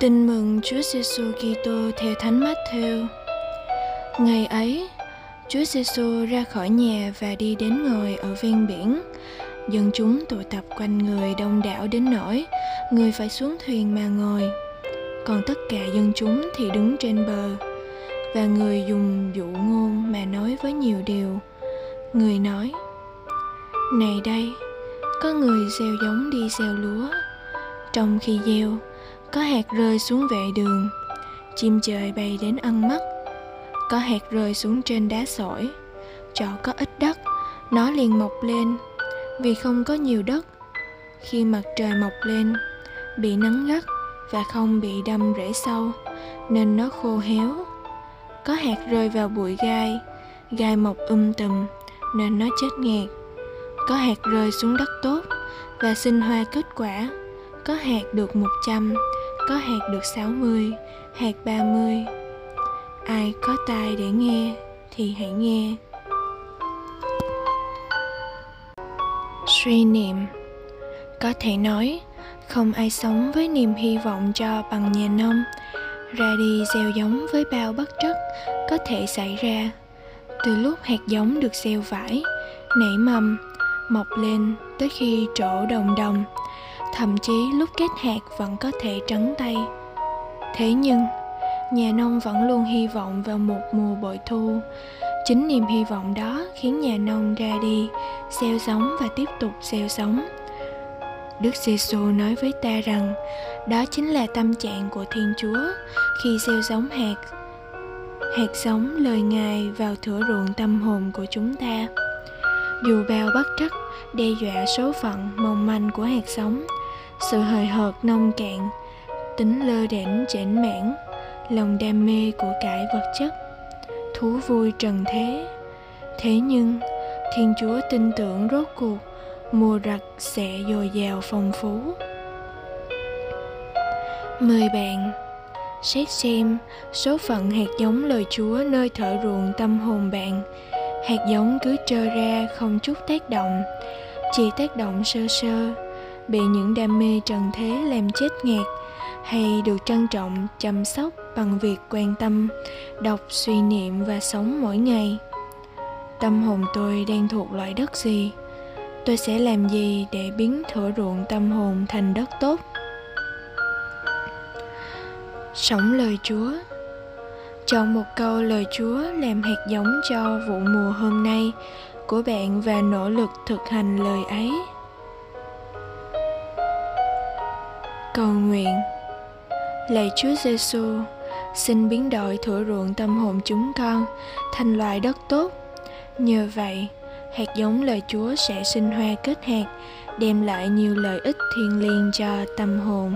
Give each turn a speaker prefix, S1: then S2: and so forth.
S1: Tin mừng Chúa Giêsu Kitô theo Thánh Matthew. Ngày ấy, Chúa Giêsu ra khỏi nhà và đi đến ngồi ở ven biển. Dân chúng tụ tập quanh người đông đảo đến nỗi người phải xuống thuyền mà ngồi. Còn tất cả dân chúng thì đứng trên bờ và người dùng dụ ngôn mà nói với nhiều điều. Người nói: Này đây, có người gieo giống đi gieo lúa. Trong khi gieo, có hạt rơi xuống vệ đường. Chim trời bay đến ăn mất có hạt rơi xuống trên đá sỏi. Chỗ có ít đất. Nó liền mọc lên. Vì không có nhiều đất, khi mặt trời mọc lên, bị nắng gắt và không bị đâm rễ sâu, nên nó khô héo. Có hạt rơi vào bụi gai gai mọc um tùm, nên nó chết nghẹt. Có hạt rơi xuống đất tốt và sinh hoa kết quả. Có hạt được một trăm có hạt được 60, hạt 30. Ai có tai để nghe thì hãy nghe. Suy niệm Có thể nói, không ai sống với niềm hy vọng cho bằng nhà nông. Ra đi gieo giống với bao bất trắc có thể xảy ra. Từ lúc hạt giống được gieo vải, nảy mầm, mọc lên tới khi trổ đồng đồng – thậm chí lúc kết hạt vẫn có thể trắng tay. Thế nhưng, nhà nông vẫn luôn hy vọng vào một mùa bội thu. Chính niềm hy vọng đó khiến nhà nông ra đi gieo giống và tiếp tục gieo giống. đức giêsu nói với ta rằng, đó chính là tâm trạng của thiên chúa khi gieo giống hạt. Hạt giống lời ngài vào thửa ruộng tâm hồn của chúng ta. Dù bao bất trắc, đe dọa số phận mong manh của hạt giống sự hời hợt, nông cạn, tính lơ đễnh, chểnh mãn lòng đam mê của cải vật chất. Thú vui trần thế. Thế nhưng, thiên chúa tin tưởng rốt cuộc, mùa rặt sẽ dồi dào phong phú. Mời bạn, xét xem số phận hạt giống lời chúa nơi thở ruộng tâm hồn bạn. Hạt giống cứ trơ ra không chút tác động, chỉ tác động sơ sơ bị những đam mê trần thế làm chết ngạt hay được trân trọng, chăm sóc bằng việc quan tâm, đọc, suy niệm và sống mỗi ngày? Tâm hồn tôi đang thuộc loại đất gì? Tôi sẽ làm gì để biến thửa ruộng tâm hồn thành đất tốt? Sống lời chúa. Chọn một câu lời chúa làm hạt giống cho vụ mùa hôm nay của bạn và nỗ lực thực hành lời ấy. Cầu nguyện Lạy Chúa Giêsu, xin biến đổi thửa ruộng tâm hồn chúng con thành loại đất tốt. Nhờ vậy, hạt giống lời Chúa sẽ sinh hoa kết hạt, đem lại nhiều lợi ích thiêng liêng cho tâm hồn.